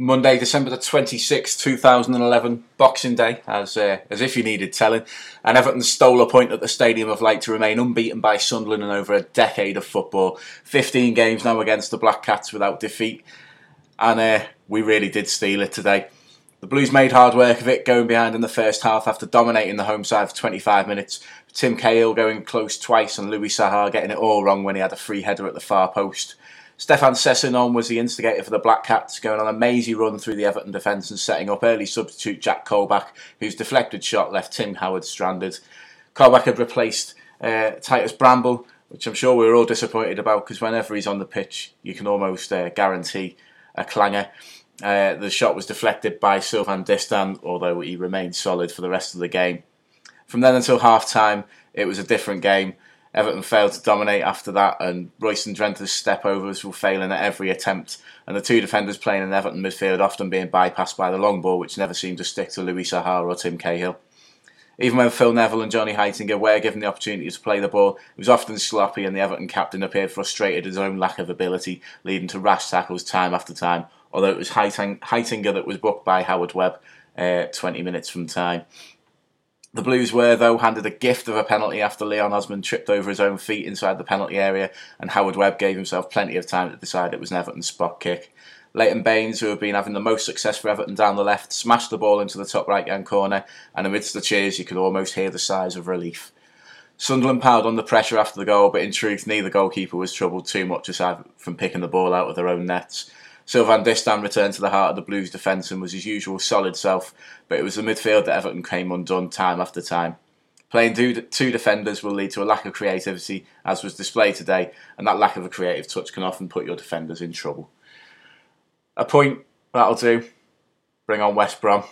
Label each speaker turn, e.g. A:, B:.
A: Monday, December the 26th, 2011, Boxing Day, as uh, as if you needed telling. And Everton stole a point at the Stadium of Light to remain unbeaten by Sunderland in over a decade of football. 15 games now against the Black Cats without defeat. And uh, we really did steal it today. The Blues made hard work of it, going behind in the first half after dominating the home side for 25 minutes. Tim Cahill going close twice and Louis Saha getting it all wrong when he had a free header at the far post. Stefan Sessegnon was the instigator for the Black Cats, going on a mazy run through the Everton defence and setting up early substitute Jack Colback, whose deflected shot left Tim Howard stranded. Colback had replaced uh, Titus Bramble, which I'm sure we were all disappointed about because whenever he's on the pitch, you can almost uh, guarantee a clanger. Uh, the shot was deflected by Sylvain Distin, although he remained solid for the rest of the game. From then until half time, it was a different game. Everton failed to dominate after that, and Royston Drenthe's step overs were failing at every attempt, and the two defenders playing in Everton midfield often being bypassed by the long ball, which never seemed to stick to Louis Saha or Tim Cahill. Even when Phil Neville and Johnny Heitinga were given the opportunity to play the ball, it was often sloppy, and the Everton captain appeared frustrated at his own lack of ability, leading to rash tackles time after time. Although it was Heitinga that was booked by Howard Webb uh, 20 minutes from time. The Blues were, though, handed a gift of a penalty after Leon Osman tripped over his own feet inside the penalty area, and Howard Webb gave himself plenty of time to decide it was an Everton spot kick. Leighton Baines, who had been having the most success for Everton down the left, smashed the ball into the top right hand corner, and amidst the cheers, you could almost hear the sighs of relief. Sunderland piled under pressure after the goal, but in truth, neither goalkeeper was troubled too much aside from picking the ball out of their own nets. Sylvain Distin returned to the heart of the Blues defence and was his usual solid self, but it was the midfield that Everton came undone time after time. Playing two defenders will lead to a lack of creativity, as was displayed today, and that lack of a creative touch can often put your defenders in trouble. A point, that'll do. Bring on West Brom.